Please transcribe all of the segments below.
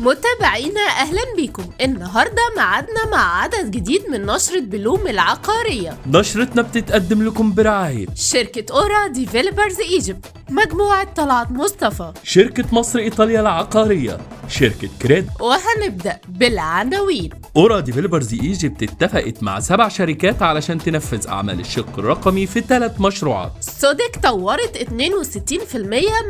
متابعينا أهلا بيكم النهارده معادنا مع عدد جديد من نشرة بلوم العقارية. نشرتنا بتتقدم لكم برعاية. شركة Ora Developers Egypt مجموعة طلعت مصطفى. شركة مصر إيطاليا العقارية. شركة كريد وهنبدأ بالعناوين. Ora Developers Egypt اتفقت مع سبع شركات علشان تنفذ أعمال الشق الرقمي في ثلاث مشروعات. سوديك طورت 62%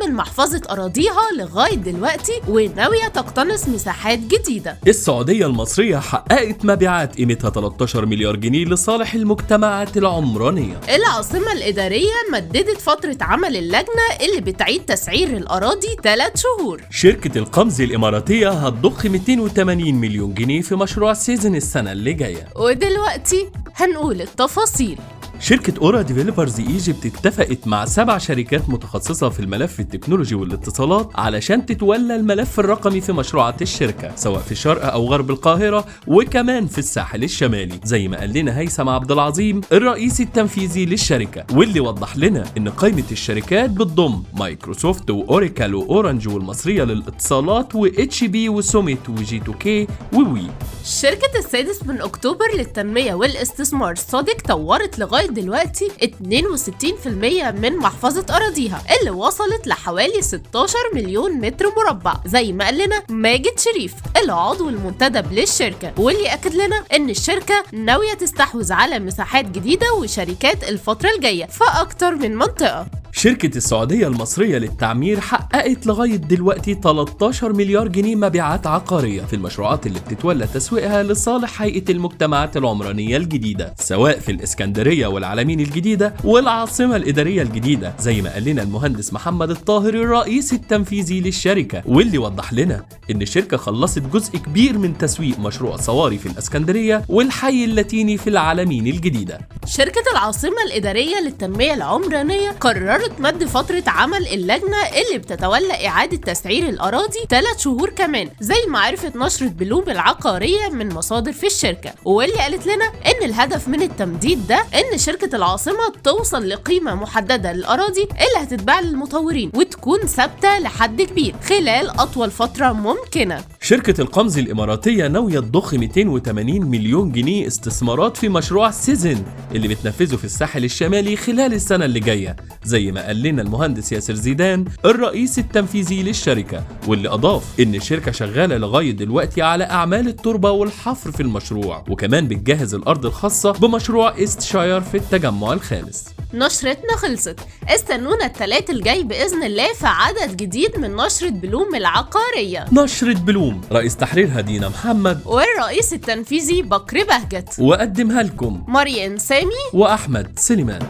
من محفظة أراضيها لغاية دلوقتي وناوية تقتنص مساحات جديدة. السعودية المصرية حققت مبيعات قيمتها 13 مليار جنيه لصالح المجتمعات العمرانية. العاصمة الإدارية مددت فترة عمل اللجنة اللي بتعيد تسعير الأراضي 3 شهور. شركة القمز الإماراتية هتضخ 280 مليون جنيه في مشروع سيزن السنة اللي جاية. ودلوقتي هنقول التفاصيل. شركة Ora Developers Egypt اتفقت مع سبع شركات متخصصة في الملف التكنولوجي والاتصالات علشان تتولى الملف الرقمي في مشروعات الشركة سواء في شرق أو غرب القاهرة وكمان في الساحل الشمالي. زي ما قال لنا هيثم عبد العظيم الرئيس التنفيذي للشركة واللي وضح لنا إن قائمة الشركات بتضم مايكروسوفت وأوراكل وأورنج والمصرية للاتصالات واتش بي وسوميت وجي 2 كي ووي شركة السادس من أكتوبر للتنمية والاستثمار صادق طورت لغاية دلوقتي 62% من محفظة أراضيها اللي وصلت لحوالي 16 مليون متر مربع زي ما قال لنا ماجد شريف العضو المنتدب للشركة. واللي أكد لنا إن الشركة ناوية تستحوذ على مساحات جديدة وشركات الفترة الجاية في أكتر من منطقة. شركة السعودية المصرية للتعمير حققت لغاية دلوقتي 13 مليار جنيه مبيعات عقارية في المشروعات اللي بتتولى تسويقها لصالح هيئة المجتمعات العمرانية الجديدة سواء في الإسكندرية والعلمين الجديدة والعاصمة الإدارية الجديدة زي ما قال لنا المهندس محمد الطاهر الرئيس التنفيذي للشركة. واللي وضح لنا إن الشركة خلصت جزء كبير من تسويق مشروع صواري في الإسكندرية والحي اللاتيني في العلمين الجديدة. شركة العاصمة الإدارية للتنمية العمرانية قررت مد فترة عمل اللجنة اللي بتتولى إعادة تسعير الأراضي 3 شهور كمان زي ما عرفت نشرة بلوم العقارية من مصادر في الشركة. واللي قالت لنا إن الهدف من التمديد ده إن شركة العاصمة توصل لقيمة محددة للأراضي اللي هتتباع للمطورين وتكون ثابتة لحد كبير خلال أطول فترة ممكنة. شركة القمزي الإماراتية ناوية تضخ 280 مليون جنيه استثمارات في مشروع Seazen اللي بتنفذه في الساحل الشمالي خلال السنة اللي جاية زي ما قال لنا المهندس ياسر زيدان الرئيس التنفيذي للشركة واللي أضاف إن الشركة شغالة لغاية دلوقتي على أعمال التربة والحفر في المشروع وكمان بتجهز الأرض الخاصة بمشروع East Shire في التجمع الخامس. نشرتنا خلصت. استنونا التلات الجاي بإذن الله في عدد جديد من نشرة بلوم العقارية. نشرة بلوم. رئيس تحريرها دينا محمد. والرئيس التنفيذي بكر بهجت. وأقدمها لكم مريم سامي. وأحمد سليمان.